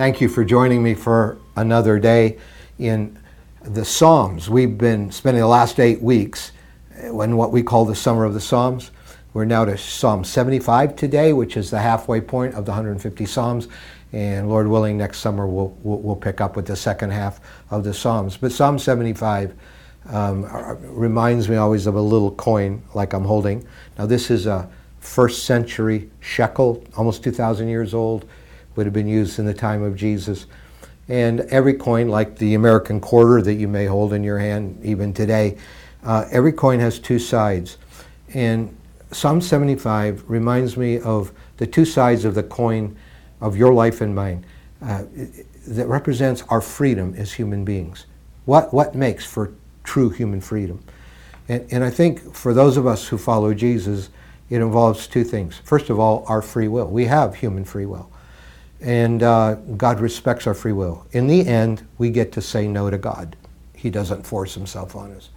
Thank you for joining me for another day in the Psalms. We've been spending the last eight weeks in what we call the Summer of the Psalms. We're now to Psalm 75 today, which is the halfway point of the 150 Psalms. And Lord willing, next summer we'll, we'll, we'll pick up with the second half of the Psalms. But Psalm 75 um, reminds me always of a little coin like I'm holding. Now, this is a first century shekel, almost 2,000 years old, would have been used in the time of Jesus. And every coin, like the American quarter that you may hold in your hand even today, uh, every coin has two sides. And Psalm 75 reminds me of the two sides of the coin of your life and mine uh, that represents our freedom as human beings. What, what makes for true human freedom? And, and I think for those of us who follow Jesus, it involves two things. First of all, our free will. We have human free will. And uh, God respects our free will. In the end, we get to say no to God. He doesn't force himself on us.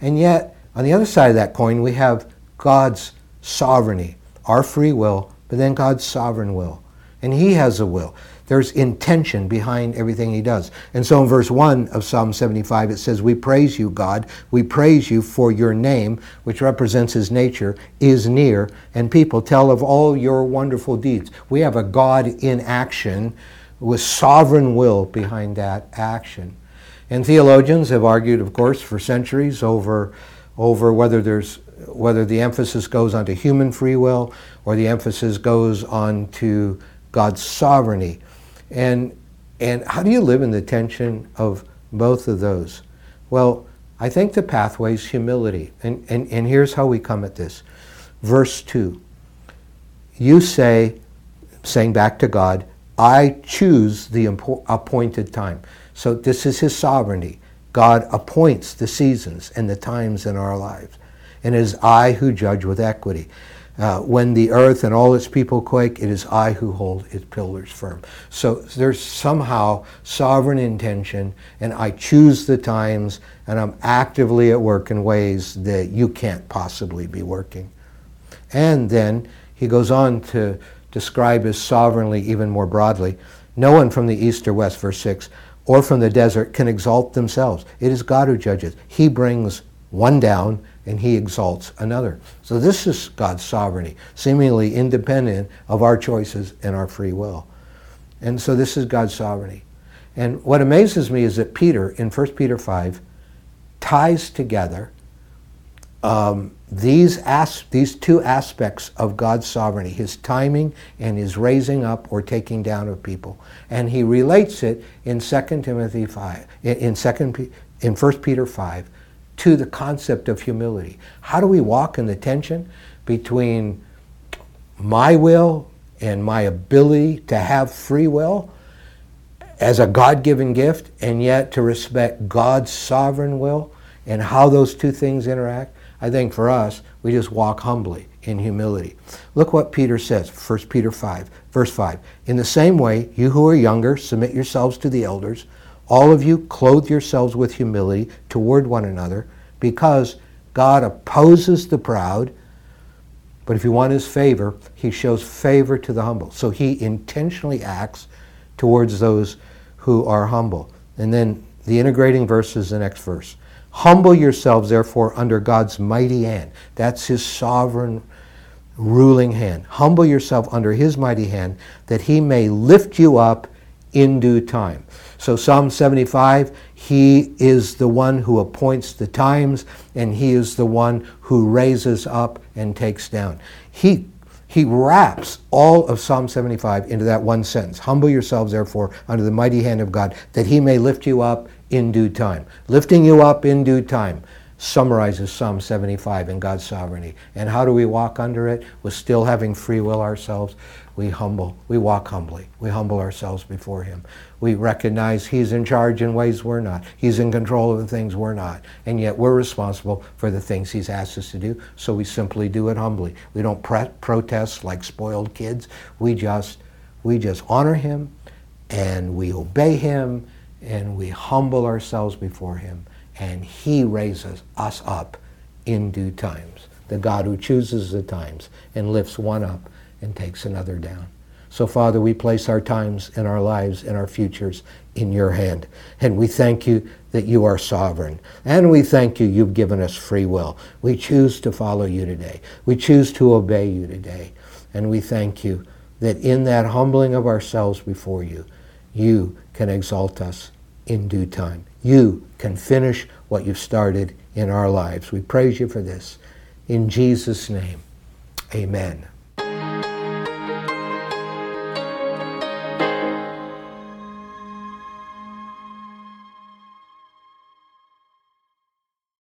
And yet, on the other side of that coin, we have God's sovereignty, our free will, but then God's sovereign will. And He has a will. There's intention behind everything he does. And so in verse 1 of Psalm 75, it says, We praise you, God. We praise you for your name, which represents his nature, is near, and people tell of all your wonderful deeds. We have a God in action with sovereign will behind that action. And theologians have argued, of course, for centuries over, over whether there's whether the emphasis goes onto human free will or the emphasis goes on to God's sovereignty. And, and how do you live in the tension of both of those? Well, I think the pathway is humility. And, and, and here's how we come at this. Verse 2 You say, saying back to God, I choose the appointed time. So this is His sovereignty. God appoints the seasons and the times in our lives. And it is I who judge with equity. Uh, when the earth and all its people quake, it is I who hold its pillars firm. So there's somehow sovereign intention, and I choose the times, and I'm actively at work in ways that you can't possibly be working. And then he goes on to describe his sovereignly even more broadly. No one from the east or west, verse 6, or from the desert can exalt themselves. It is God who judges. He brings one down and he exalts another. So this is God's sovereignty, seemingly independent of our choices and our free will. And so this is God's sovereignty. And what amazes me is that Peter, in 1 Peter 5, ties together um, these, as- these two aspects of God's sovereignty, his timing and his raising up or taking down of people. And he relates it in 2 Timothy 5, in, in, 2, in 1 Peter 5 to the concept of humility. How do we walk in the tension between my will and my ability to have free will as a God given gift and yet to respect God's sovereign will and how those two things interact? I think for us, we just walk humbly in humility. Look what Peter says, 1 Peter 5, verse 5. In the same way, you who are younger, submit yourselves to the elders. All of you clothe yourselves with humility toward one another, because God opposes the proud, but if you want his favor, he shows favor to the humble. So he intentionally acts towards those who are humble. And then the integrating verse is the next verse. Humble yourselves, therefore, under God's mighty hand. That's his sovereign ruling hand. Humble yourself under his mighty hand that he may lift you up in due time. So, Psalm 75, he is the one who appoints the times, and he is the one who raises up and takes down. He he wraps all of Psalm 75 into that one sentence Humble yourselves, therefore, under the mighty hand of God, that he may lift you up in due time. Lifting you up in due time summarizes Psalm 75 in God's sovereignty. And how do we walk under it? With still having free will ourselves, we humble, we walk humbly. We humble ourselves before him. We recognize he's in charge in ways we're not. He's in control of the things we're not. And yet we're responsible for the things he's asked us to do, so we simply do it humbly. We don't pre- protest like spoiled kids. We just we just honor him and we obey him and we humble ourselves before him and he raises us up in due times. The God who chooses the times and lifts one up and takes another down. So, Father, we place our times and our lives and our futures in your hand. And we thank you that you are sovereign. And we thank you you've given us free will. We choose to follow you today. We choose to obey you today. And we thank you that in that humbling of ourselves before you, you can exalt us in due time. You can finish what you've started in our lives. We praise you for this. In Jesus' name, amen.